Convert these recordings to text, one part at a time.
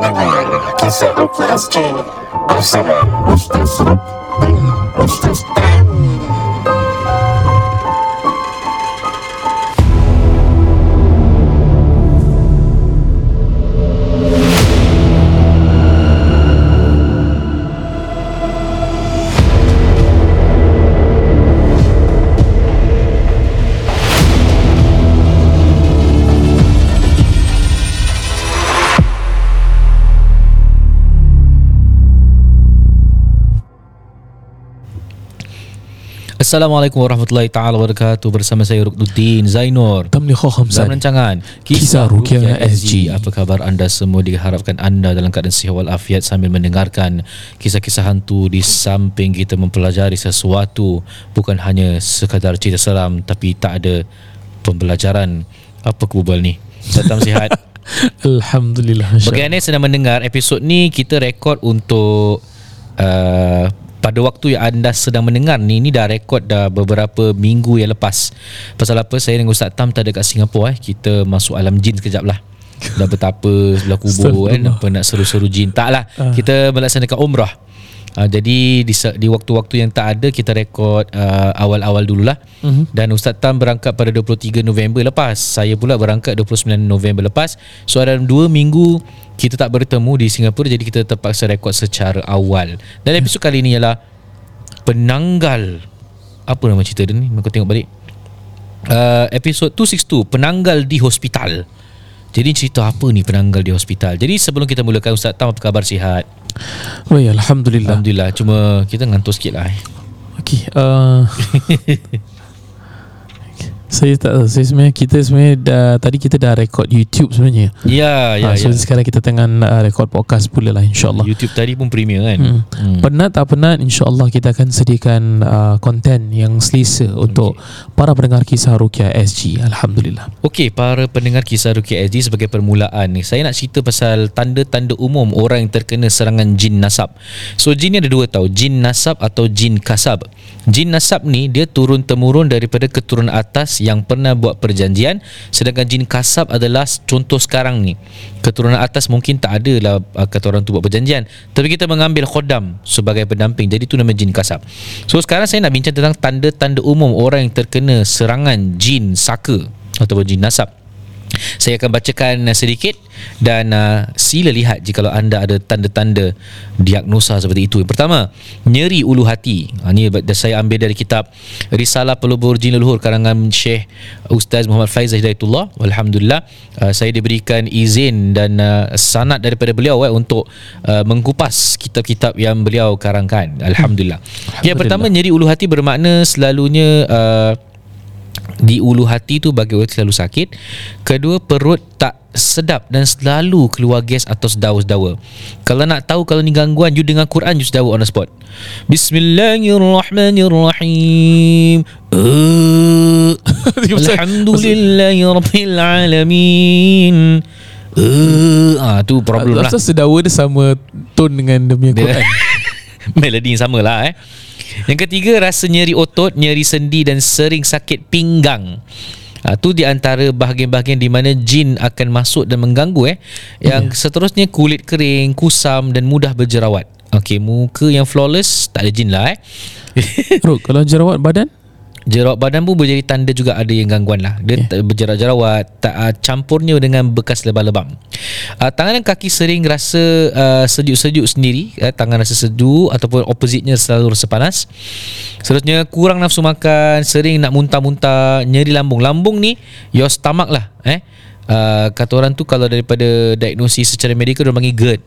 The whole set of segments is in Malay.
mendengar kisah UKSK bersama Ustaz Ruk Assalamualaikum warahmatullahi taala wabarakatuh. Bersama saya Ruknuddin Zainur. Tamli Khokham dalam rancangan Kisah Ruqyah SG. Apa khabar anda semua? Diharapkan anda dalam keadaan sihat walafiat sambil mendengarkan kisah-kisah hantu di samping kita mempelajari sesuatu. Bukan hanya sekadar cerita seram tapi tak ada pembelajaran. Apa kubal ni? Satam sihat? Alhamdulillah Bagi anda yang sedang mendengar episod ni kita rekod untuk uh, pada waktu yang anda sedang mendengar ni ni dah rekod dah beberapa minggu yang lepas. Pasal apa saya dengan Ustaz Tam tak ada kat Singapura eh. Kita masuk alam jin sekejap lah. Dah betapa sebelah kubur kan apa nak seru-seru jin. Tak lah. Kita melaksanakan umrah. Uh, jadi di, di waktu-waktu yang tak ada kita rekod uh, awal-awal dululah uh-huh. dan Ustaz Tam berangkat pada 23 November lepas saya pula berangkat 29 November lepas so dalam 2 minggu kita tak bertemu di Singapura jadi kita terpaksa rekod secara awal. Dan episod kali ni ialah penanggal. Apa nama cerita dia ni? Aku tengok balik. Uh, episod 262 penanggal di hospital. Jadi cerita apa ni penanggal di hospital? Jadi sebelum kita mulakan Ustaz Tam apa khabar sihat? Baik, Alhamdulillah. Alhamdulillah. Cuma kita ngantuk sikit lah eh. Okey uh, Saya tak tahu Saya sebenarnya Kita sebenarnya dah, Tadi kita dah rekod YouTube sebenarnya. Ya ya Ah, So ya. sekarang kita tengah uh, rekod podcast pula lah InsyaAllah. YouTube tadi pun premier kan? Hmm. hmm. Penat tak penat InsyaAllah kita akan sediakan uh, Konten yang selesa Untuk para pendengar kisah Rukia SG Alhamdulillah. Okey para pendengar kisah Rukia SD Sebagai permulaan ni Saya nak cerita pasal Tanda-tanda umum Orang yang terkena serangan jin nasab. So jin ni ada dua tau Jin nasab atau jin kasab. Jin nasab ni Dia turun-temurun daripada keturunan atas Yang pernah buat perjanjian Sedangkan jin kasab adalah Contoh sekarang ni. Keturunan atas mungkin tak ada lah uh, Kata orang tu buat perjanjian. Tapi kita mengambil khodam Sebagai pendamping. Jadi tu nama jin kasab So sekarang saya nak bincang tentang Tanda-tanda umum Orang yang terkena serangan jin saka Ataupun jin nasab saya akan bacakan uh, sedikit dan uh, sila lihat jika anda ada tanda-tanda diagnosa seperti itu. Yang pertama, nyeri ulu hati. Ha, ini saya ambil dari kitab Risalah Pelubur Jin Leluhur karangan Syekh Ustaz Muhammad Faizah Hidayatullah. Alhamdulillah uh, saya diberikan izin dan uh, sanad daripada beliau eh, untuk uh, mengkupas kitab-kitab yang beliau karangkan. Alhamdulillah. Yang pertama nyeri ulu hati bermakna selalunya uh, di ulu hati tu bagi orang selalu sakit. Kedua perut tak sedap dan selalu keluar gas atau sedawa-sedawa. Kalau nak tahu kalau ni gangguan you dengar Quran you sedawa on the spot. Bismillahirrahmanirrahim. Uh, Alhamdulillahirrahmanirrahim uh, ah, tu problem lah. Rasa sedawa dia sama Tone dengan dia punya Dia- Quran. Melodi yang sama lah eh Yang ketiga Rasa nyeri otot Nyeri sendi Dan sering sakit pinggang Ha, tu di antara bahagian-bahagian di mana jin akan masuk dan mengganggu eh. Yang seterusnya kulit kering, kusam dan mudah berjerawat. Okey, muka yang flawless tak ada jin lah eh. Ruk, kalau jerawat badan Jerawat badan pun boleh jadi tanda juga ada yang gangguan lah. Dia Okay. okay. berjerawat-jerawat, tak uh, campurnya dengan bekas lebam-lebam. Uh, tangan dan kaki sering rasa uh, sejuk-sejuk sendiri, uh, tangan rasa sejuk ataupun opposite-nya selalu rasa panas. Seterusnya kurang nafsu makan, sering nak muntah-muntah, nyeri lambung. Lambung ni your stomach lah eh. Uh, kata orang tu kalau daripada diagnosis secara medikal dia panggil GERD.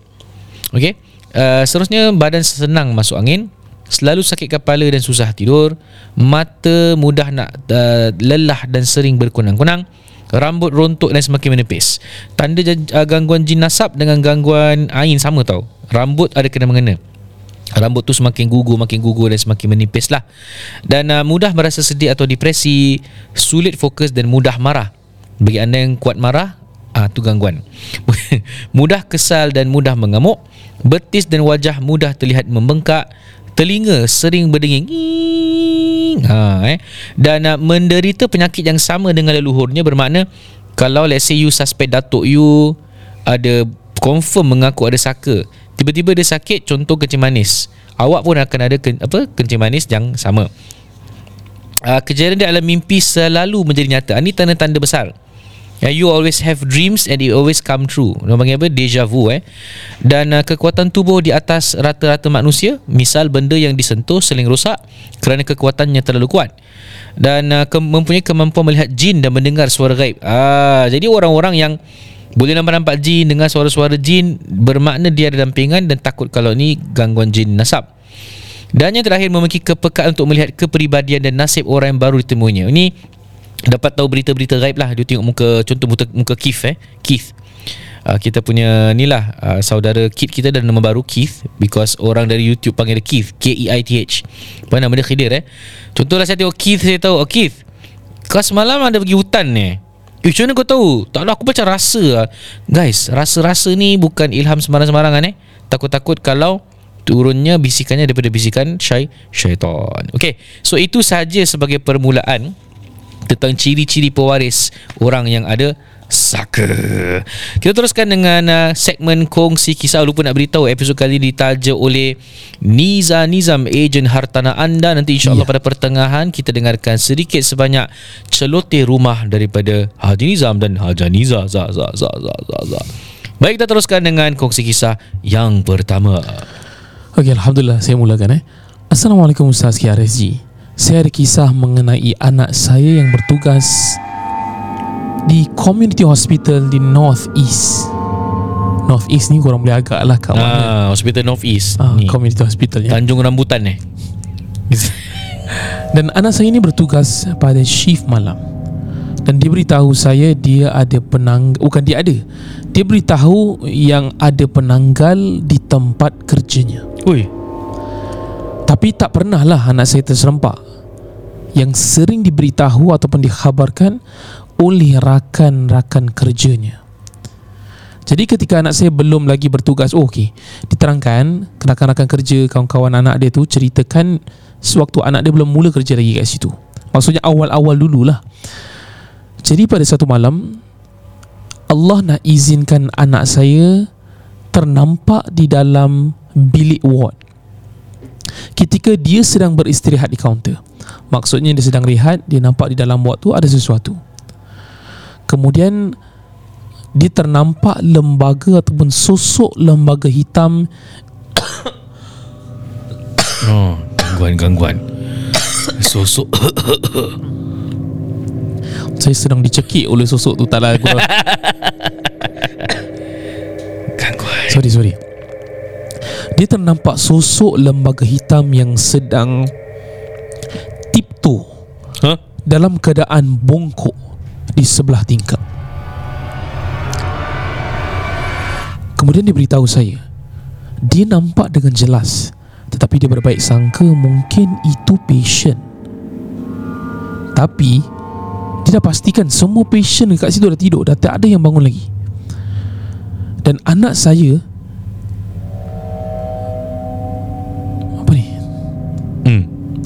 Okey. Uh, seterusnya badan senang masuk angin, selalu sakit kepala dan susah tidur, mata mudah nak uh, lelah dan sering berkunang-kunang, rambut rontok dan semakin menepis. Tanda uh, gangguan jin nasab dengan gangguan ain sama tau. Rambut ada kena mengena. Rambut tu semakin gugur, makin gugur dan semakin menipis lah. Dan uh, mudah merasa sedih atau depresi, sulit fokus dan mudah marah. Bagi anda yang kuat marah, ah tu gangguan. mudah kesal dan mudah mengamuk, betis dan wajah mudah terlihat membengkak, telinga sering berdenging. Ha, eh. Dan uh, menderita penyakit yang sama dengan leluhurnya bermakna kalau let's say you suspect datuk you ada confirm mengaku ada saka tiba-tiba dia sakit contoh kencing manis awak pun akan ada ke, apa kencing manis yang sama uh, kejadian di alam mimpi selalu menjadi nyata ini tanda-tanda besar Yeah, you always have dreams and it always come true. Panggil apa? Deja vu eh. Dan uh, kekuatan tubuh di atas rata-rata manusia, misal benda yang disentuh seling rosak kerana kekuatannya terlalu kuat. Dan uh, ke- mempunyai kemampuan melihat jin dan mendengar suara gaib. Ah, jadi orang-orang yang boleh nampak-nampak jin, dengar suara-suara jin bermakna dia ada dampingan dan takut kalau ni gangguan jin nasab. Dan yang terakhir memiliki kepekaan untuk melihat kepribadian dan nasib orang yang baru ditemuinya. Ini dapat tahu berita-berita gaib lah. Dia tengok muka contoh muka, muka Keith eh. Keith. Uh, kita punya ni lah uh, saudara Keith kita dan nama baru Keith. Because orang dari YouTube panggil dia Keith. K-E-I-T-H apa nama dia? Khidir eh. Contohlah saya tengok Keith saya tahu oh Keith kau semalam ada pergi hutan ni Eh, macam mana kau tahu? Tak lah, aku macam rasa lah. Guys, rasa-rasa ni bukan ilham sembarang-sembarangan eh. Takut-takut kalau turunnya bisikannya daripada bisikan syai syaitan. Okay, so itu sahaja sebagai permulaan tentang ciri-ciri pewaris orang yang ada saka. Kita teruskan dengan uh, segmen kongsi kisah lupa nak beritahu episod kali ini ditaja oleh Niza Nizam ejen hartanah anda nanti insya-Allah Ya. pada pertengahan kita dengarkan sedikit sebanyak celoteh rumah daripada Haji Nizam dan Haja Niza za za za za za, za. Baik kita teruskan dengan kongsi kisah yang pertama. Okey, Alhamdulillah saya mulakan eh. Assalamualaikum Ustaz KRSG. Saya ada kisah mengenai anak saya yang bertugas di community hospital di North East. North East ni korang boleh agak lah kat mana. Ah, Hospital North East Ah, ni. community hospital ya. Tanjung Rambutan eh. Dan anak saya ini bertugas pada shift malam. Dan dia beritahu saya dia ada penang bukan dia ada. Dia beritahu yang ada penanggal di tempat kerjanya. Ui. Tapi tak pernah lah anak saya terserempak. Yang sering diberitahu ataupun dikhabarkan oleh rakan-rakan kerjanya. Jadi ketika anak saya belum lagi bertugas Oh okey Diterangkan Rakan-rakan kerja Kawan-kawan anak dia tu Ceritakan Sewaktu anak dia belum mula kerja lagi kat situ. Maksudnya awal-awal dululah. Jadi pada satu malam Allah nak izinkan anak saya Ternampak di dalam bilik ward ketika dia sedang beristirahat di kaunter. Maksudnya dia sedang rehat, dia nampak di dalam ward tu ada sesuatu. Kemudian dia ternampak lembaga ataupun sosok lembaga hitam Oh, gangguan-gangguan. Sosok saya sedang dicekik oleh sosok tu taklah gua. gangguan. sorry sorry. Dia ternampak sosok lembaga hitam yang sedang tiptoe Huh? dalam keadaan bongkok di sebelah tingkap. Kemudian dia beritahu saya Dia nampak dengan jelas Tetapi dia berbaik sangka mungkin itu patient Tapi Dia dah pastikan semua patient dekat situ dah tidur Dah tak ada yang bangun lagi Dan anak saya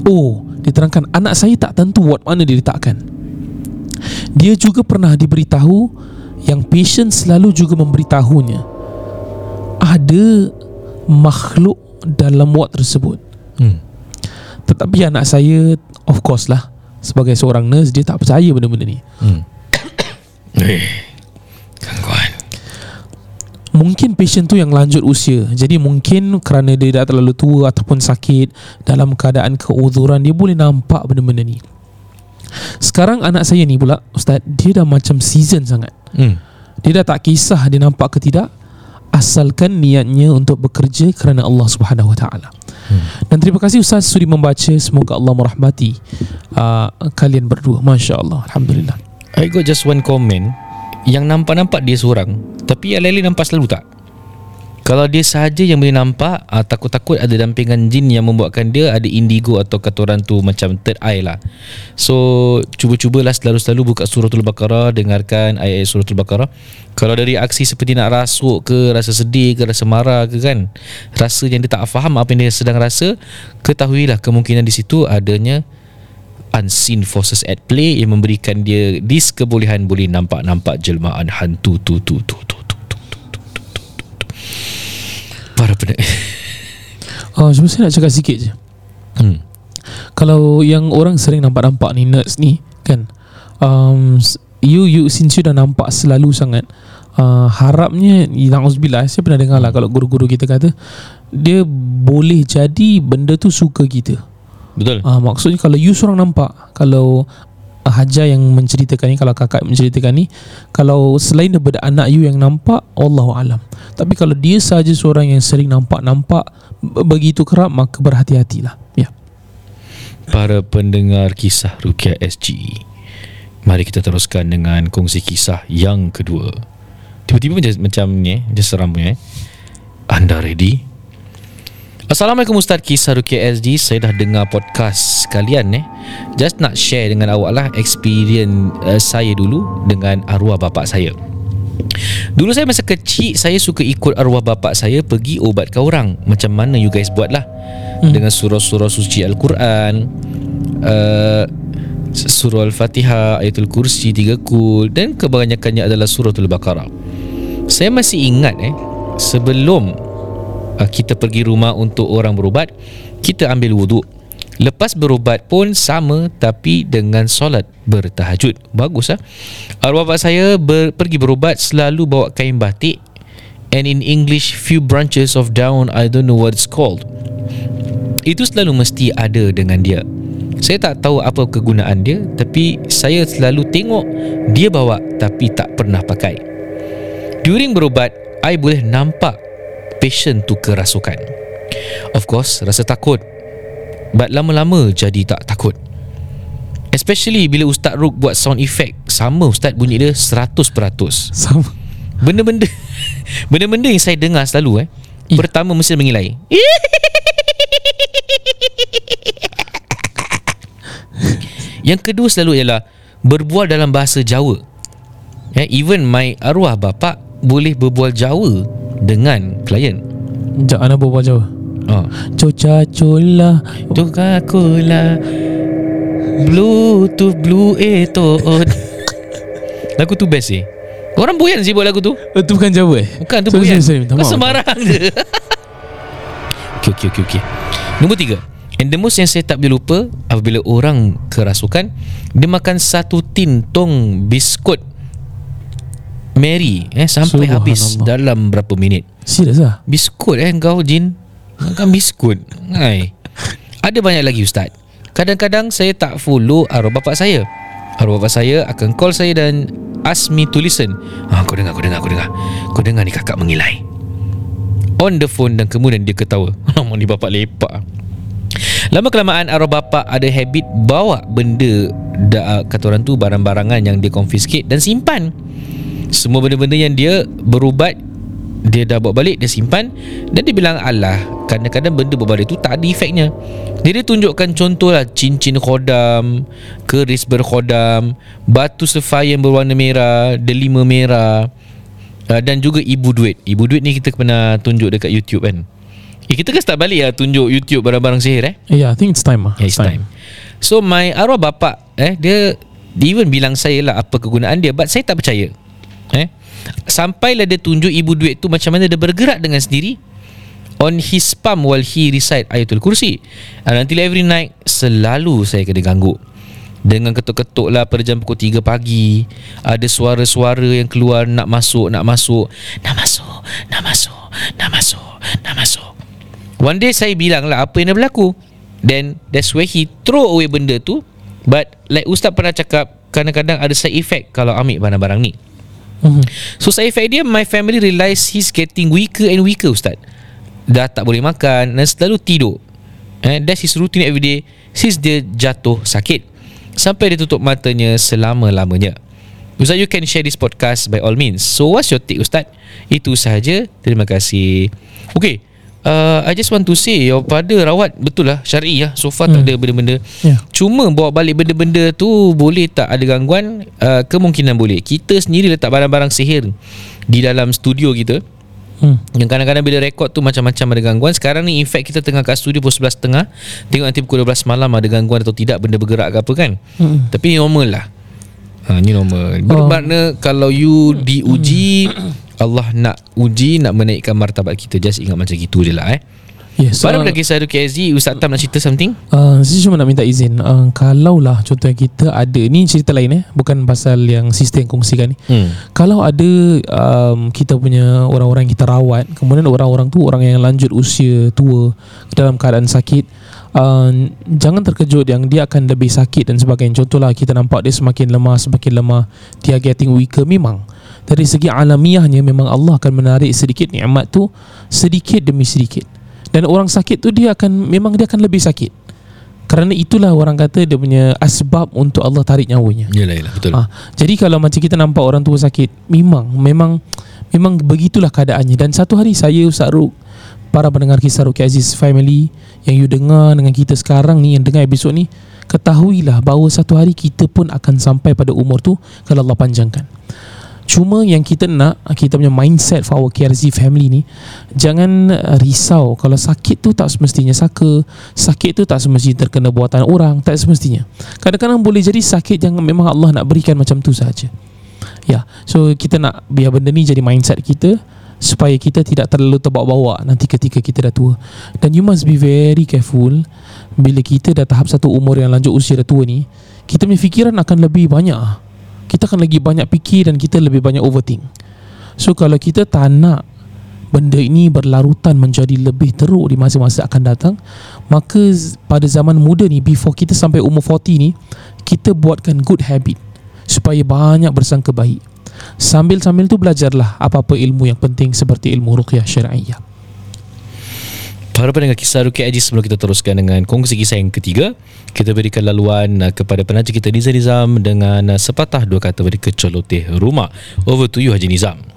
Oh, diterangkan anak saya tak tentu ward mana dia letakkan. Dia juga pernah diberitahu yang patient selalu juga memberitahunya ada makhluk dalam ward tersebut. Hmm. Tetapi anak saya of course lah sebagai seorang nurse dia tak percaya benda-benda ni. Hmm. Mungkin patient tu yang lanjut usia. Jadi mungkin kerana dia dah terlalu tua Ataupun sakit Dalam keadaan keuzuran Dia boleh nampak benda-benda ni. Sekarang anak saya ni pula Ustaz Dia dah macam season sangat. Hmm. Dia dah tak kisah dia nampak ke tidak Asalkan niatnya untuk bekerja kerana Allah Subhanahu Wa Taala. Dan terima kasih Ustaz sudi membaca. Semoga Allah merahmati uh, Kalian berdua. Masya Allah. Alhamdulillah. I got just one comment Yang nampak-nampak dia seorang Tapi yang lain nampak selalu tak? Kalau dia sahaja yang boleh nampak ah, Takut-takut ada dampingan jin Yang membuatkan dia ada indigo Atau kata orang tu macam third eye lah. So Cuba-cubalah selalu-selalu Buka suratul Baqarah Dengarkan ayat-ayat suratul Baqarah. Kalau ada reaksi seperti nak rasuk ke Rasa sedih ke Rasa marah ke kan Rasa yang dia tak faham Apa yang dia sedang rasa Ketahuilah kemungkinan di situ adanya unseen forces at play yang memberikan dia dis kebolehan boleh nampak-nampak jelmaan hantu tu tu tu tu tu tu tu tu tu tu tu. Para pendengar Oh, cuma saya nak cakap sikit je. hmm. Kalau yang orang sering nampak-nampak ni nerds ni kan um, you you since you dah nampak selalu sangat uh, harapnya Nauzubillah saya pernah dengar lah kalau guru-guru kita kata dia boleh jadi benda tu suka kita Betul. Uh, maksudnya kalau you seorang nampak kalau uh, Hajar yang menceritakan ni kalau kakak menceritakan ni kalau selain daripada anak you yang nampak Allahu alam. Tapi kalau dia saja seorang yang sering nampak-nampak b- begitu kerap maka berhati-hatilah. Ya. Para pendengar kisah Rukia SG Mari kita teruskan dengan kongsi kisah yang kedua. Tiba-tiba macam, macam ni eh Dia seram punya eh. Anda ready? Assalamualaikum Ustaz Kisah Rukia SG Saya dah dengar podcast kalian eh. Just nak share dengan awak lah Experience uh, saya dulu Dengan arwah bapak saya. Dulu saya masa kecil Saya suka ikut arwah bapak saya Pergi ubatkan orang. Macam mana you guys buat lah? Hmm. Dengan surah-surah suci Al-Quran uh, Surah Al-Fatihah Ayatul Kursi Tiga Kul Dan kebanyakannya adalah suratul Baqarah. Saya masih ingat eh Sebelum Kita pergi rumah untuk orang berubat Kita ambil wuduk Lepas berubat pun sama tapi dengan solat bertahajud. Bagus ah. Arwah bapak saya ber, pergi berubat selalu bawa kain batik and in English few branches of down I don't know what it's called. Itu selalu mesti ada dengan dia. Saya tak tahu apa kegunaan dia tapi saya selalu tengok dia bawa tapi tak pernah pakai. During berubat, I boleh nampak patient tu kerasukan. Of course, rasa takut. But lama-lama jadi tak takut. Especially bila Ustaz Ruk buat sound effect Sama Ustaz bunyi dia 100% sama. Benda-benda Benda-benda yang saya dengar selalu eh Ih. Pertama mesti mengilai Yang kedua selalu ialah Berbual dalam bahasa Jawa. Eh, Even my arwah bapa Boleh berbual Jawa Dengan klien? Sekejap Ana berbual Jawa oh. Coca cola Coca-Cola Bluetooth Blue Eto Lagu tu best sih. Orang buyan sih buat lagu tu. Oh, Tu bukan Jawa eh? Bukan tu Sorry, buyan. sorry, sorry, Kau sembarang je. Okay okay okay okay Nombor tiga. And the most yang saya tak boleh lupa Apabila orang kerasukan Dia makan satu tin tong biskut Mary eh, Sampai habis dalam berapa minit? Serius lah. Biskut eh kau Jin. Makan biskut. Hai. Ada banyak lagi Ustaz. Kadang-kadang saya tak follow arwah bapak saya. Arwah bapak saya akan call saya dan Ask me to listen. Ah, Kau dengar, kau dengar, kau dengar. Kau dengar ni kakak mengilai. On the phone dan kemudian dia ketawa. Lama ni bapak lepak. Lama kelamaan arwah bapak ada habit bawa benda da, kata orang tu barang-barangan yang dia confiscate dan simpan. Semua benda-benda yang dia berubat dia dah bawa balik dia simpan dan dia bilang alah kadang-kadang benda bawa balik tu tak ada efeknya. Dia, dia tunjukkan contoh lah cincin khodam, keris berkhodam, batu sefai yang berwarna merah, delima merah uh, dan juga ibu duit. Ibu duit ni kita pernah tunjuk dekat YouTube kan. Eh, kita kan start balik lah tunjuk YouTube barang-barang sihir eh. Yeah I think it's time lah Yeah, it's time. So my arwah bapa eh dia dia even bilang saya lah apa kegunaan dia but saya tak percaya. Eh? Sampailah dia tunjuk ibu duit tu macam mana dia bergerak dengan sendiri on his palm while he recite ayatul kursi. And until every night selalu saya kena ganggu. Dengan ketuk-ketuk lah pada jam pukul 3 pagi Ada suara-suara yang keluar Nak masuk, nak masuk Nak masuk, nak masuk, nak masuk, nak masuk. One day saya bilang lah apa yang dah berlaku. Then that's where he throw away benda tu. But like Ustaz pernah cakap Kadang-kadang ada side effect kalau ambil barang-barang ni Mhm. So side effect dia My family realise he's getting weaker and weaker Ustaz. Dah tak boleh makan Dan selalu tidur. Eh, That's his routine every day Since dia jatuh sakit. Sampai dia tutup matanya selama-lamanya. Ustaz you can share this podcast by all means. So what's your take Ustaz? Itu sahaja. Terima kasih. Okay uh, I just want to say Your father rawat Betul lah Syar'i lah So far tak Hmm. ada benda-benda Yeah. Cuma bawa balik benda-benda tu Boleh tak ada gangguan uh, Kemungkinan boleh Kita sendiri letak barang-barang sihir Di dalam studio kita Hmm. Yang kadang-kadang bila rekod tu Macam-macam ada gangguan Sekarang ni in fact kita tengah kat studio Pukul 11.30 Tengok nanti pukul 12 malam Ada gangguan atau tidak Benda bergerak ke apa kan Hmm. Tapi normal lah ha, Ni normal Oh. Bermakna Kalau you diuji Allah nak uji nak menaikkan martabat kita. Just ingat macam gitu je lah eh. Yes. Baru uh, kisah KSG Ustaz Tam nak cerita something? Uh, saya cuma nak minta izin. Uh, Kalau lah contohnya kita ada Ni cerita lain eh. Bukan pasal yang sister yang kongsikan ni. Hmm. Kalau ada um, Kita punya orang-orang yang kita rawat Kemudian orang-orang tu Orang yang lanjut usia tua Dalam keadaan sakit uh, Jangan terkejut Yang dia akan lebih sakit dan sebagainya. Contohlah kita nampak dia semakin lemah Semakin lemah Dia getting weaker. Memang dari segi alamiahnya Memang Allah akan menarik sedikit nikmat tu Sedikit demi sedikit. Dan orang sakit tu dia akan memang dia akan lebih sakit. Kerana itulah orang kata dia punya asbab untuk Allah tarik nyawanya. Yelah yelah betul ha, jadi kalau macam kita nampak orang tua sakit memang memang memang begitulah keadaannya. Dan satu hari saya Ustaz Ruk para pendengar kisah Ruki Aziz family yang you dengar dengan kita sekarang ni yang dengar episod ni ketahuilah bahawa satu hari kita pun akan sampai pada umur tu kalau Allah panjangkan Cuma yang kita nak Kita punya mindset For our KRZ family ni Jangan uh, risau. Kalau sakit tu tak semestinya saka Sakit tu tak semestinya terkena buatan orang Tak semestinya. Kadang-kadang boleh jadi sakit Yang memang Allah nak berikan macam tu saja. Ya So kita nak Biar benda ni jadi mindset kita Supaya kita tidak terlalu terbawa-bawa Nanti ketika kita dah tua. Dan you must be very careful Bila kita dah tahap satu umur Yang lanjut usia dah tua ni Kita punya fikiran akan lebih banyak kita akan lagi banyak fikir dan kita lebih banyak overthink. So kalau kita tak nak benda ini berlarutan menjadi lebih teruk di masa-masa akan datang, maka pada zaman muda ni before kita sampai umur 40 ni, kita buatkan good habit supaya banyak bersangka baik. Sambil-sambil tu belajarlah apa-apa ilmu yang penting seperti ilmu ruqyah syar'iyyah. Para pendengar kisah Ruki Aji sebelum kita teruskan dengan kongsi kisah yang ketiga? Kita berikan laluan uh, kepada penaja kita Nizam Nizam Dengan uh, sepatah dua kata mereka celoteh rumah. Over to you Haji Nizam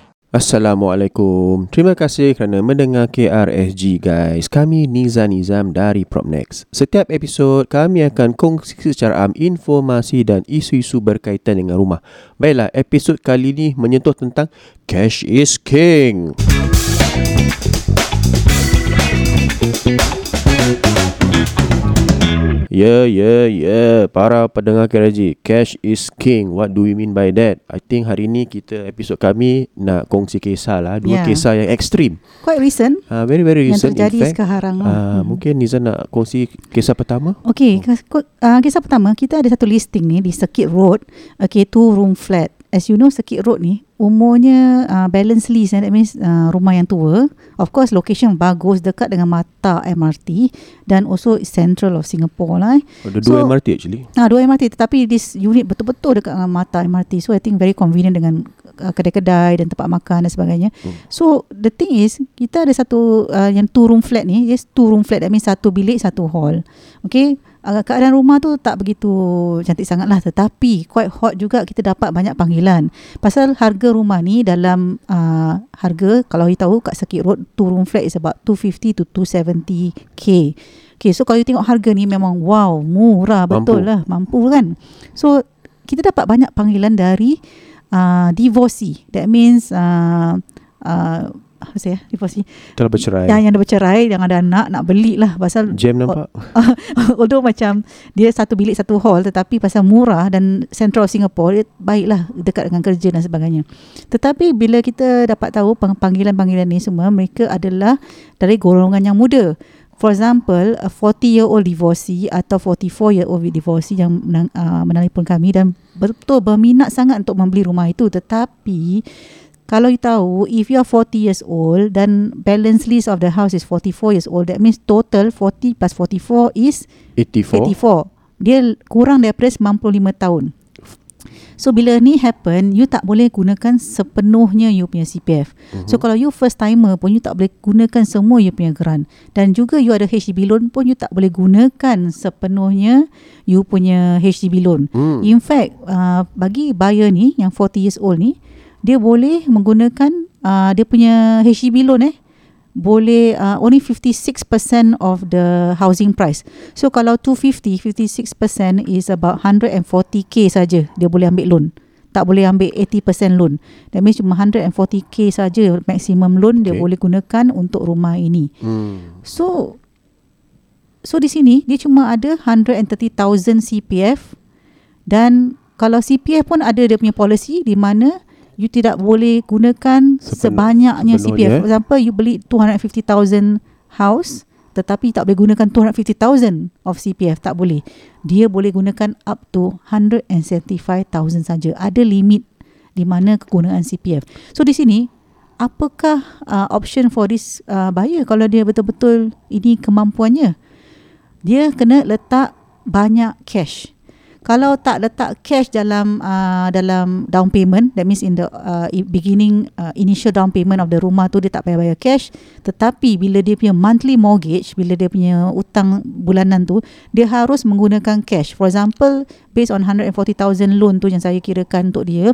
Assalamualaikum. Terima kasih kerana mendengar KRSG guys. Kami Niza Nizam dari Propnex. Setiap episod kami akan kongsi secara am informasi dan isu-isu berkaitan dengan rumah. Baiklah, episod kali ini menyentuh tentang Cash is King. Ya, ya, ya. Para pendengar KRG, cash is king. What do we mean by that? I think hari ni kita episod kami nak kongsi kisah lah. Dua Ya. kisah yang ekstrim. Quite recent Uh, very, very yang recent terjadi in fact. sekarang. Uh, Hmm. Mungkin Nizam nak kongsi kisah pertama? Okey, kes- ko- uh, kisah pertama kita ada satu listing ni di Circuit Road. Okay, two room flat. As you know, Circuit Road ni umurnya uh, balance lease. Eh, that means uh, rumah yang tua. Of course, location bagus dekat dengan mata MRT dan also central of Singapore lah. Eh. Ada dua So- MRT actually. Ah, dua MRT tetapi this unit betul-betul dekat dengan mata MRT. So I think very convenient dengan uh, kedai-kedai dan tempat makan dan sebagainya. Hmm. So the thing is kita ada satu uh, yang two room flat ni, yes two room flat that means satu bilik satu hall. Okay, uh, keadaan rumah tu tak begitu cantik sangat lah tetapi quite hot juga kita dapat banyak panggilan. Pasal harga rumah ni dalam uh, harga kalau you tahu kat Circuit Road two room flat is about 250 to 270k. Okay, so kalau you tengok harga ni memang wow, murah betul Mampu. lah, mampu kan. So kita dapat banyak panggilan dari uh, divorcee. That means uh, uh, apa saya divorcee. Telah bercerai. Yang yang dah bercerai, yang ada anak nak beli lah pasal Jam nampak? although macam dia satu bilik satu hall tetapi pasal murah dan central Singapore dia baiklah dekat dengan kerja dan sebagainya. Tetapi bila kita dapat tahu pang- panggilan-panggilan ni semua mereka adalah dari golongan yang muda. For example, a 40 year old divorcee atau 44 year old divorcee yang menang, uh, menelpon kami dan betul berminat sangat untuk membeli rumah itu tetapi kalau you tahu if you are 40 years old dan balance list of the house is 44 years old that means total 40 plus 44 is 84. 84 dia kurang daripada 95 tahun So bila ni happen You tak boleh gunakan sepenuhnya You punya CPF Mhm. So kalau you first timer pun You tak boleh gunakan semua You punya grant Dan juga you ada HDB loan pun You tak boleh gunakan sepenuhnya You punya HDB loan Hmm. In fact uh, Bagi buyer ni Yang 40 years old ni dia boleh menggunakan uh, dia punya HDB loan eh boleh uh, only 56% of the housing price. So kalau 250, 56% is about 140k saja dia boleh ambil loan. Tak boleh ambil 80% loan. That means cuma 140k saja maximum loan dia Okay. boleh gunakan untuk rumah ini. Hmm. So so di sini dia cuma ada 130,000 CPF dan kalau CPF pun ada dia punya policy di mana you tidak boleh gunakan Sepenuh- sebanyaknya CPF. For example, you beli 250,000 house tetapi tak boleh gunakan 250,000 of CPF. Tak boleh. Dia boleh gunakan up to 175,000 saja. Ada limit di mana kegunaan CPF. So di sini apakah uh, option for this uh, buyer kalau dia betul-betul ini kemampuannya? Dia kena letak banyak cash. Kalau tak letak cash dalam uh, dalam down payment, that means in the uh, beginning uh, initial down payment of the rumah tu dia tak payah bayar cash, tetapi bila dia punya monthly mortgage, bila dia punya utang bulanan tu, dia harus menggunakan cash. For example, based on 140,000 loan tu yang saya kirakan untuk dia,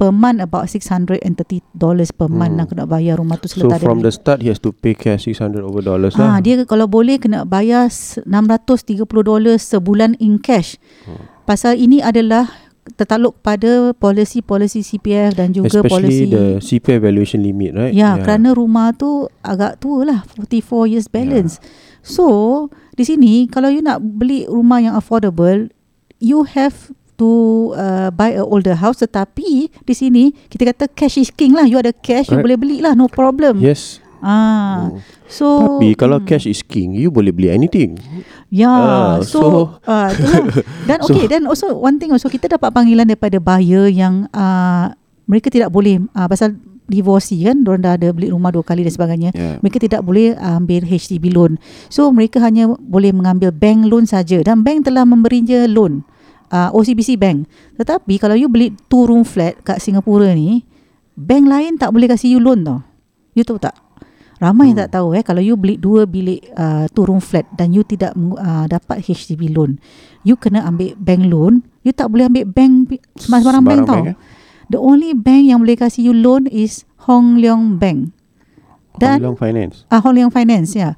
per month about 630 dollars per month Hmm. nak kena bayar rumah tu So from the start he has to pay cash 600 over dollars Ah, lah. dia kalau boleh kena bayar s- 630 dolar sebulan in cash. Hmm. Pasal ini adalah tertakluk pada polisi-polisi CPF dan juga Especially polisi the CPF valuation limit, right? Ya, yeah. kerana rumah tu agak tua lah 44 years balance. Yeah. So, di sini kalau you nak beli rumah yang affordable, you have to uh, buy a older house tetapi di sini kita kata cash is king lah. You ada cash, you Right. boleh beli lah, no problem. Yes. Ah. Hmm. So Tapi kalau hmm. cash is king, you boleh beli anything. Ya, Ah, so, so- ah itulah. Dan So- okay, dan also one thing also kita dapat panggilan daripada buyer yang uh, mereka tidak boleh uh, pasal divorcee kan, diorang dah ada beli rumah dua kali dan sebagainya. Yeah. Mereka tidak boleh uh, ambil HDB loan. So mereka hanya boleh mengambil bank loan saja dan bank telah memberinya loan. Uh, OCBC Bank. Tetapi kalau you beli two room flat kat Singapura ni, bank lain tak boleh kasih you loan tau. You tahu tak? Ramai yang tak tahu eh kalau you beli dua bilik uh, two room flat dan you tidak uh, dapat HDB loan, you kena ambil bank loan. You tak boleh ambil bank pi- sembarang bank tau. bank, eh? The only bank yang boleh kasih you loan is Hong Leong Bank. Dan Hong Leong Finance. Ah, Hong Leong Finance ya.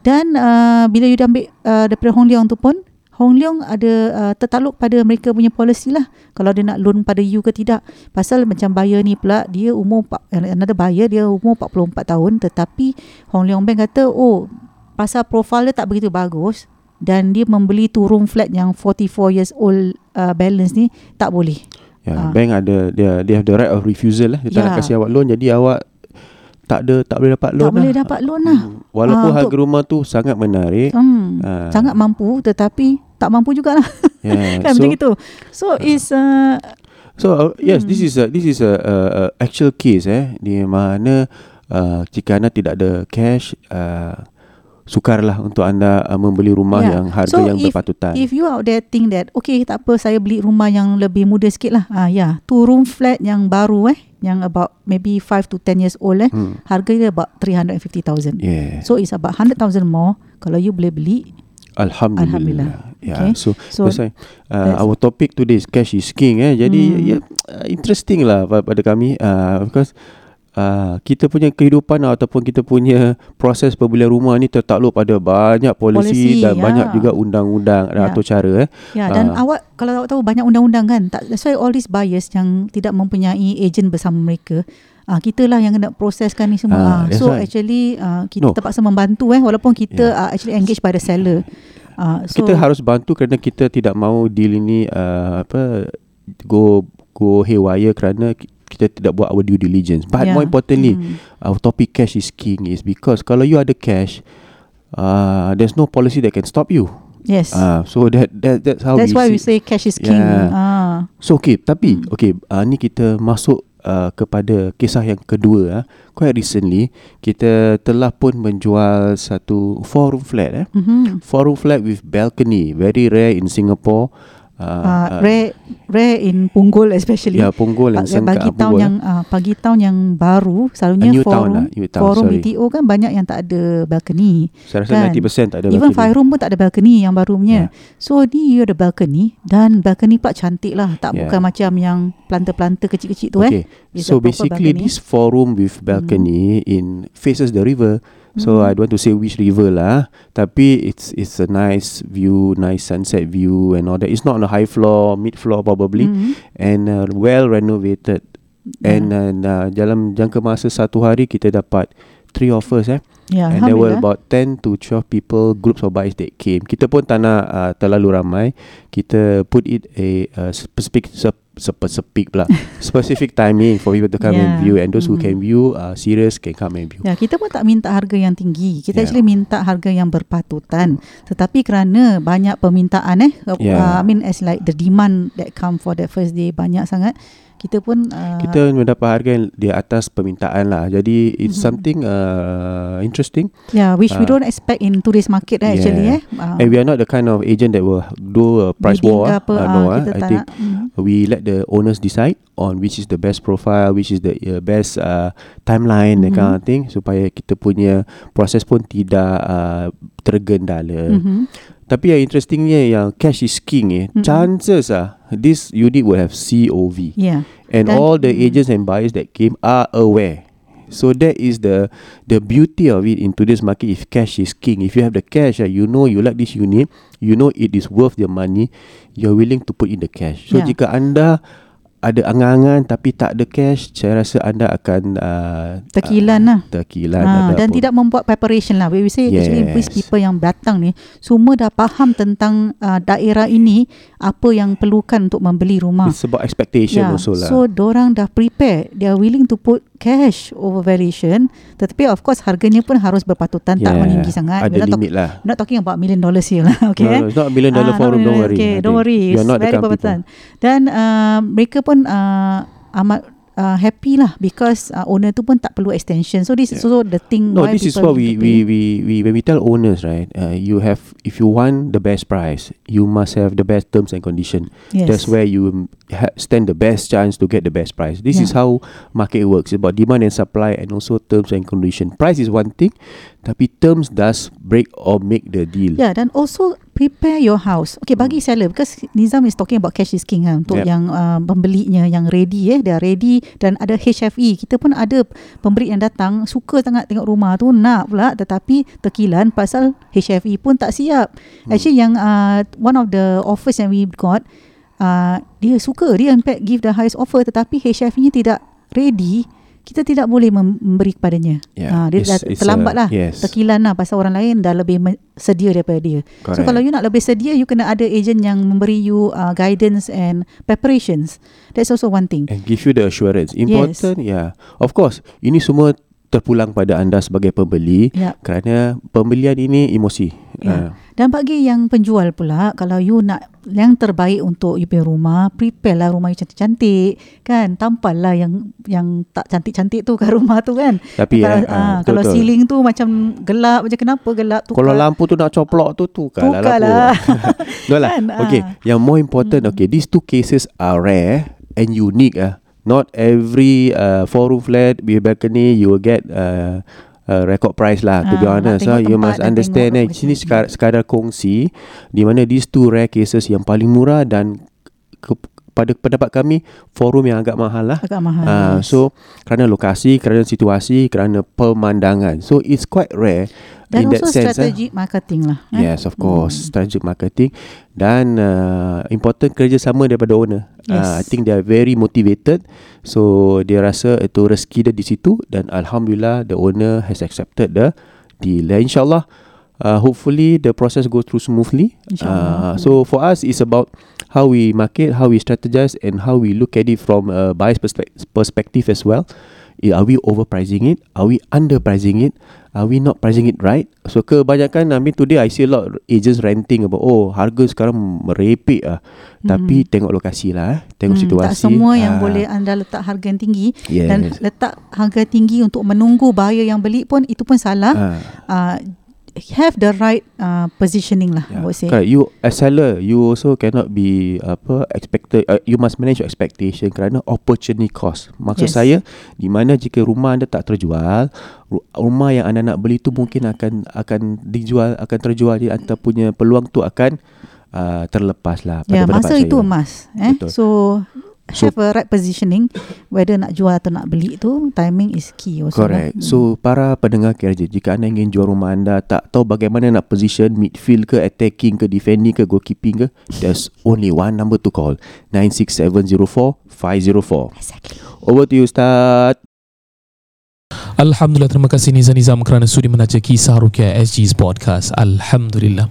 Dan uh, bila you dah ambil uh, daripada Hong Leong tu pun Hong Leong ada uh, tertakluk pada mereka punya policy lah kalau dia nak loan pada you ke tidak. Pasal macam buyer ni pula dia umur empat- another buyer dia umur 44 tahun tetapi Hong Leong Bank kata oh pasal profile dia tak begitu bagus dan dia membeli two room flat yang 44 years old uh, balance ni tak boleh. Ya, Ah. bank ada dia dia have the right of refusal lah. Dia tak nak Ya. kasih awak loan jadi awak tak ada tak boleh dapat loan. tak boleh lah. dapat loan lah. Hmm. Walaupun Ah, harga rumah tu sangat menarik. Hmm, Ah. sangat mampu tetapi tak mampu jugalah. Yeah. kan so, macam itu. So is uh, So uh, yes, this Hmm. is a this is a, a, a actual case eh di mana uh, jika anda tidak ada cash uh, sukarlah untuk anda uh, membeli rumah Yeah. yang harga So, yang if- berpatutan. if you out there think that okay tak apa saya beli rumah yang lebih muda sikit lah. Ah ya, yeah, two room flat yang baru eh yang about maybe 5 to 10 years old eh. hmm. Harga dia about 350,000. Yeah. So it's about 100,000 more kalau you boleh beli. Alhamdulillah. Alhamdulillah. Yeah. Okay. So, So that's uh, our topic today is cash is king eh. Jadi Hmm. yeah, interesting lah pa- pada kami uh, because uh, kita punya kehidupan ataupun kita punya proses pembelian rumah ni tertakluk pada banyak polisi Polisi, dan ya. banyak juga undang-undang Ya. atau cara eh. Ya dan Ah. awak kalau awak tahu banyak undang-undang kan. Tak, that's why all these buyers yang tidak mempunyai ejen bersama mereka Ah kita lah yang kena proseskan ni semua. Ah, Ah, so right. actually uh, kita No. terpaksa membantu eh walaupun kita Yeah. uh, actually engaged by the seller. Uh, so kita harus bantu kerana kita tidak mahu deal ini uh, apa go go haywire kerana kita tidak buat our due diligence. But Yeah. more importantly, Hmm. our topic cash is king is because kalau you ada cash, uh, there's no policy that can stop you. Yes. Uh, so that that that's how That's we why we see. say cash is king. Yeah. Ah. So okay, tapi Hmm. okay, uh, ni kita masuk uh, kepada kisah yang kedua. Uh. Quite recently, kita telah pun menjual satu four room flat. Eh. Mhm. Four room flat with balcony, very rare in Singapore. Uh, rare rare in Punggol especially. Ya, Punggol dan Bagi- Sengkak bagi tahun Punggol, yang uh, pagi tahun yang baru selalunya new town forum lah, new town, forum sorry. BTO kan banyak yang tak ada balcony. Saya rasa kan. 90% tak ada Even balcony. five room pun tak ada balcony yang baru punya. Ya. So ni you ada balcony dan balcony pula cantik lah. Tak Ya. bukan macam yang planta-planta kecil-kecil tu eh. Okay. It's So basically balcony. this four room with balcony in faces the river. So Hmm. I don't want to say which river lah, tapi it's it's a nice view, nice sunset view and all that. It's not on a high floor, mid floor probably, Mhm. and uh, well renovated. And Ya. uh, dalam jangka masa satu hari kita dapat three offers eh. Ya, And there were Alhamdulillah. about 10 to 12 people, groups of buyers that came. Kita pun tak nak uh, terlalu ramai. Kita put it a uh, specific specific pula specific timing for people to come and Yeah. view and those who Mhm. can view uh, serious can come and view. Ya, kita pun tak minta harga yang tinggi. Kita Yeah. actually minta harga yang berpatutan. Tetapi kerana banyak permintaan eh, Yeah. uh, I mean as like the demand that come for the first day banyak sangat, kita pun uh, Kita mendapat harga yang di atas permintaan lah. Jadi it's Mhm. something uh, interesting. yeah, which we uh, don't expect in today's market eh, actually Yeah. eh. Uh, And we are not the kind of agent that will do a price war. apa, Uh, ah, no, kita I think. Mhm. we let the owners decide on which is the best profile, which is the uh, best uh, timeline, that kind of thing, supaya kita punya proses pun tidak uh, tergendala. Mhm. Tapi yang interestingnya yang cash is king eh, Mhm. chances ah this unit will have COV, Yeah. and Dan- all the mm. agents and buyers that came are aware. So that is the the beauty of it in today's market. If cash is king, if you have the cash, ah, you know you like this unit, you know it is worth your money, you're willing to put in the cash. So Yeah. jika anda ada angan-angan tapi tak ada cash, saya rasa anda akan uh, Terkilan lah. terkilan Ha, dan ataupun- tidak membuat preparation lah. We say actually these Yes. people yang datang ni semua dah faham tentang uh, daerah ini apa yang perlukan untuk membeli rumah. It's about expectation Yeah. also lah. So dorang dah prepare, they are willing to put cash over valuation. Tetapi of course harganya pun harus berpatutan, tak meninggi sangat. Ada We're not, talk, limit lah. we're not talking about million dollars here lah. Okay. No, no, it's not a million dollar Ah, forum. not Don't million, worry. Okay, don't worry. You're It's not the very berpatutan. Dan uh, mereka pun uh, amat uh, happy lah because uh, owner tu pun tak perlu extension. So this is also the thing No, why this is what we, we, we, we, when we tell owners, right, uh, you have, if you want the best price, you must have the best terms and condition. yes. That's where you ha- stand the best chance to get the best price. This is Yeah. how market works. It's about demand and supply and also terms and condition. Price is one thing, tapi terms does break or make the deal. Yeah, dan also prepare your house. Okay, bagi seller because Nizam is talking about cash is king kan untuk Hmm. Yep. yang uh, pembelinya yang ready eh, are ready dan ada HFE. Kita pun ada pembeli yang datang suka sangat tengok rumah tu nak pula tetapi terkilan pasal HFE pun tak siap. Hmm. Actually yang uh, one of the offers yang we got uh, dia suka dia in fact give the highest offer tetapi HFE-nya tidak ready kita tidak boleh mem- memberi kepadanya. Yeah, Ah, dia dah it's- it's terlambat a- lah. yes. Terkilan lah pasal orang lain dah lebih sedia daripada dia. So Correct. kalau you nak lebih sedia you kena ada agent yang memberi you uh, guidance and preparations. That's also one thing. and give you the assurance. Important, yeah. Of course, ini semua terpulang pada anda sebagai pembeli Ya. kerana pembelian ini emosi. Ya. Uh, Dan bagi yang penjual pula kalau you nak yang terbaik untuk you punya rumah, prepare lah rumah you cantik-cantik kan. Tampal lah yang yang tak cantik-cantik tu kat rumah tu kan. tapi kalau, eh, ah, ah, kalau betul-betul. ceiling tu macam gelap macam kenapa gelap tu Kalau lampu tu nak coplok tu tukar lah lampu. lah. no lah. Kan, Okay, ah. yang more important, okay, these two cases are rare and unique. Ah, Not every uh, four room flat with balcony you will get uh, uh, record price lah. to be Ah, honest, tengok ah, you must understand. Eh, sini sekadar, sekadar kongsi di mana these two rare cases yang paling murah dan ke, pada pendapat kami forum yang agak mahal lah. agak mahal. Ah, yes. so kerana lokasi, kerana situasi, kerana pemandangan. So it's quite rare dan in that also sense. eh. strategic marketing lah. eh. Yes, of course. Hmm. Strategic marketing dan uh, important kerjasama daripada owner. Yes. Uh, I think they are very motivated. So dia rasa itu rezeki dia di situ dan alhamdulillah the owner has accepted the deal. Dan insyaallah uh, hopefully the process go through smoothly. Uh, so for us it's about how we market, how we strategize and how we look at it from a buyer's perspe- perspective as well. Eh, Are we overpricing it? Are we underpricing it? Are we not pricing it right? So kebanyakan I mean today I see a lot agents renting about oh harga sekarang merepek ah. Tapi tengok lokasi lah eh. Tengok Hmm, situasi. Tak semua yang Ah, boleh anda letak harga yang tinggi Yes. dan letak harga tinggi untuk menunggu buyer yang beli pun itu pun salah. ah. Uh, have the right uh, positioning lah I Yeah. would say Correct. You as seller, you also cannot be apa expected. Uh, you must manage your expectation kerana opportunity cost. Maksud Yes. saya, di mana jika rumah anda tak terjual, ru- rumah yang anda nak beli tu mungkin akan akan dijual, akan terjual. Jadi anda punya peluang tu akan uh, terlepas lah. pada Ya, pendapat masa saya. itu emas. Eh? Betul. So, So- have a right positioning whether nak jual atau nak beli tu timing is key also. Correct. Lah. So para pendengar KRJ, jika anda ingin jual rumah anda tak tahu bagaimana nak position midfield ke attacking ke defending ke goalkeeping ke, there's only one number to call. 96704 Exactly. Over to you Ustaz. Alhamdulillah terima kasih Nizam Nizam kerana sudi menaja kisah Rukia SG's podcast Alhamdulillah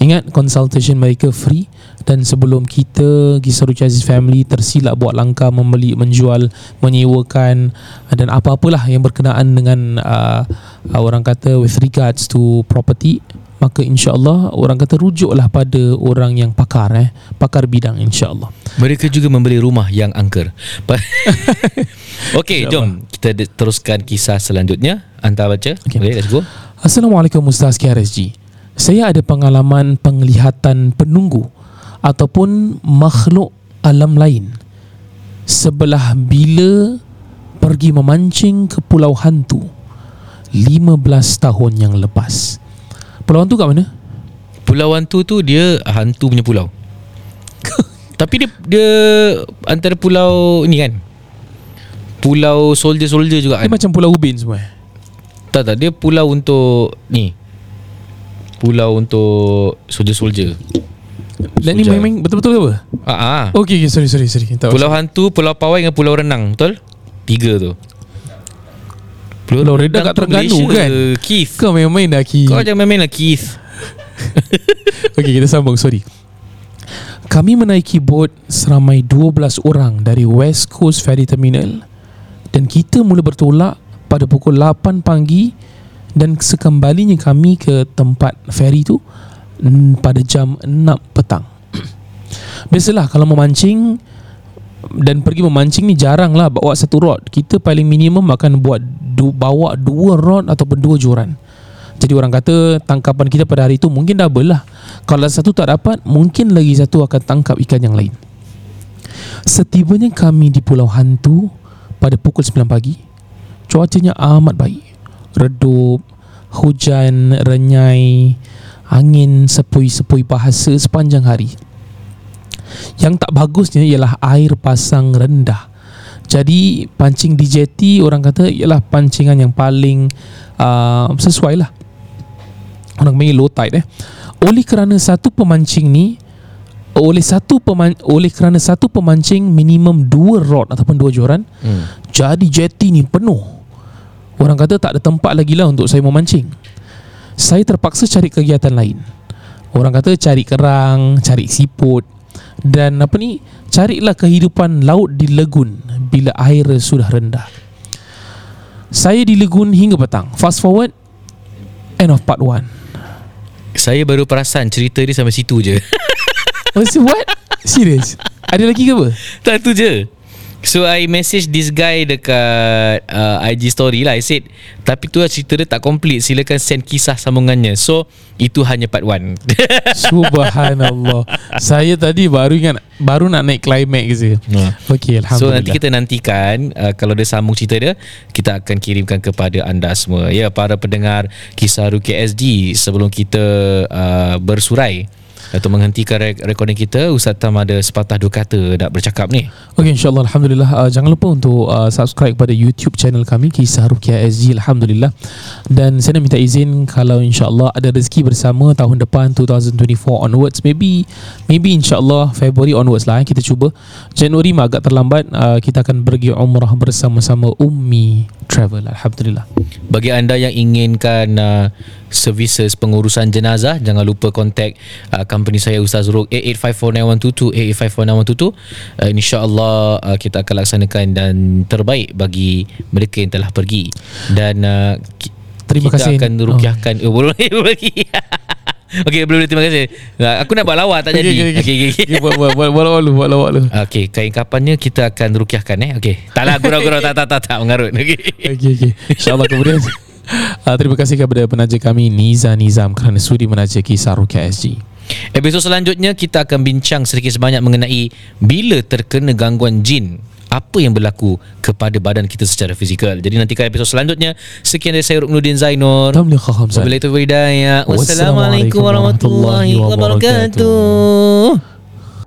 Ingat consultation mereka free Dan sebelum kita Kisah Rukia Aziz Family tersilap buat langkah Membeli, menjual, menyewakan Dan apa-apalah yang berkenaan dengan uh, uh, Orang kata with regards to property Maka insyaAllah orang kata rujuklah pada orang yang pakar eh Pakar bidang insyaAllah Mereka juga membeli rumah yang angker. Okey, jom kita teruskan kisah selanjutnya. Anta baca. Okey, okay, let's go. Assalamualaikum Ustaz KRSG Saya ada pengalaman penglihatan penunggu Ataupun makhluk alam lain Sebelah bila pergi memancing ke Pulau Hantu 15 tahun yang lepas Pulau Hantu kat mana? Pulau Hantu tu dia hantu punya pulau. Tapi dia dia antara pulau ni kan. Pulau soldier-soldier juga Dia kan. macam Pulau Ubin semua eh? Tak tak dia pulau untuk ni. Pulau untuk soldier-soldier. Dan ni Soldier. main-main betul-betul ke apa? Ah, ah. Okay, okay sorry sorry sorry tak Pulau Hantu, Pulau Pawai dengan Pulau Renang, betul? Tiga tu. Pulau Renang kat Terengganu kan? Keith. Kau main-main dah Ki Kau jangan main-main lah Keith. Okey kita sambung sorry Kami menaiki bot seramai 12 orang dari West Coast Ferry Terminal dan kita mula bertolak pada pukul 8 pagi dan sekembalinya kami ke tempat ferry tu pada jam 6 petang. Biasalah kalau memancing dan pergi memancing ni jarang lah bawa satu rod. Kita paling minimum akan buat du, bawa dua rod ataupun dua joran. Jadi orang kata tangkapan kita pada hari itu mungkin double lah. Kalau satu tak dapat, mungkin lagi satu akan tangkap ikan yang lain. Setibanya kami di Pulau Hantu pada pukul 9 pagi, cuacanya amat baik. Redup, hujan, renyai, angin sepui-sepui bahasa sepanjang hari. Yang tak bagusnya ialah air pasang rendah. Jadi pancing di jeti orang kata ialah pancingan yang paling uh, sesuai lah. Orang panggil low tide eh. Oleh kerana satu pemancing ni oleh satu peman, oleh kerana satu pemancing minimum dua rod ataupun dua joran Hmm. jadi jeti ni penuh Orang kata tak ada tempat lagi lah untuk saya memancing Saya terpaksa cari kegiatan lain Orang kata cari kerang, cari siput Dan apa ni, carilah kehidupan laut di legun Bila air sudah rendah Saya di legun hingga petang Fast forward End of part 1 Saya baru perasan cerita dia sampai situ je. Oh, so what? Serius? Ada lagi ke apa? tak tu je. So I message this guy dekat uh, IG story lah. I said Tapi tu lah cerita dia tak complete. Silakan send kisah sambungannya. So itu hanya part 1 Subhanallah. Saya tadi baru ingat Baru nak naik climax je. Ha. Okey Alhamdulillah So nanti kita nantikan uh, Kalau dia sambung cerita dia Kita akan kirimkan kepada anda semua. Ya para pendengar Kisah Ruki SG Sebelum kita uh, bersurai Atau menghentikan re- recording kita Ustaz Tam ada sepatah dua kata Nak bercakap ni. Okey insyaAllah Alhamdulillah. Uh, Jangan lupa untuk uh, subscribe pada YouTube channel kami Kisah Rukia SG Alhamdulillah. Dan saya nak minta izin Kalau insyaAllah ada rezeki bersama Tahun depan 2024 onwards Maybe Maybe insyaAllah February onwards lah eh, Kita cuba. Januari mah agak terlambat uh, Kita akan pergi umrah bersama-sama Ummi Travel Alhamdulillah. Bagi anda yang inginkan uh, services pengurusan jenazah jangan lupa kontak uh, company saya Ustaz Ruk 88549122 88549122 uh, insyaallah uh, kita akan laksanakan dan terbaik bagi mereka yang telah pergi dan uh, ki- Terima kita kasih. akan rukyahkan oh. belum lagi Okey belum terima kasih. Aku nak buat lawak tak jadi. Okey okey okey. okay, Buat buat buat buat lawak lu Buat lawak lu Okey, kain kapannya kita akan rukyahkan eh. Okey. Taklah gurau-gurau tak tak tak tak mengarut. Okey. Okey okey InsyaAllah kemudian uh, Terima kasih kepada penaja kami Niza Nizam kerana sudi menaja kisah Rukia SG Episod selanjutnya kita akan bincang sedikit sebanyak mengenai bila terkena gangguan jin apa yang berlaku kepada badan kita secara fizikal. Jadi nantikan episod selanjutnya. Sekian dari saya Ruknuddin Zainur. Wabillahi taufiq. Wassalamualaikum warahmatullahi wabarakatuh.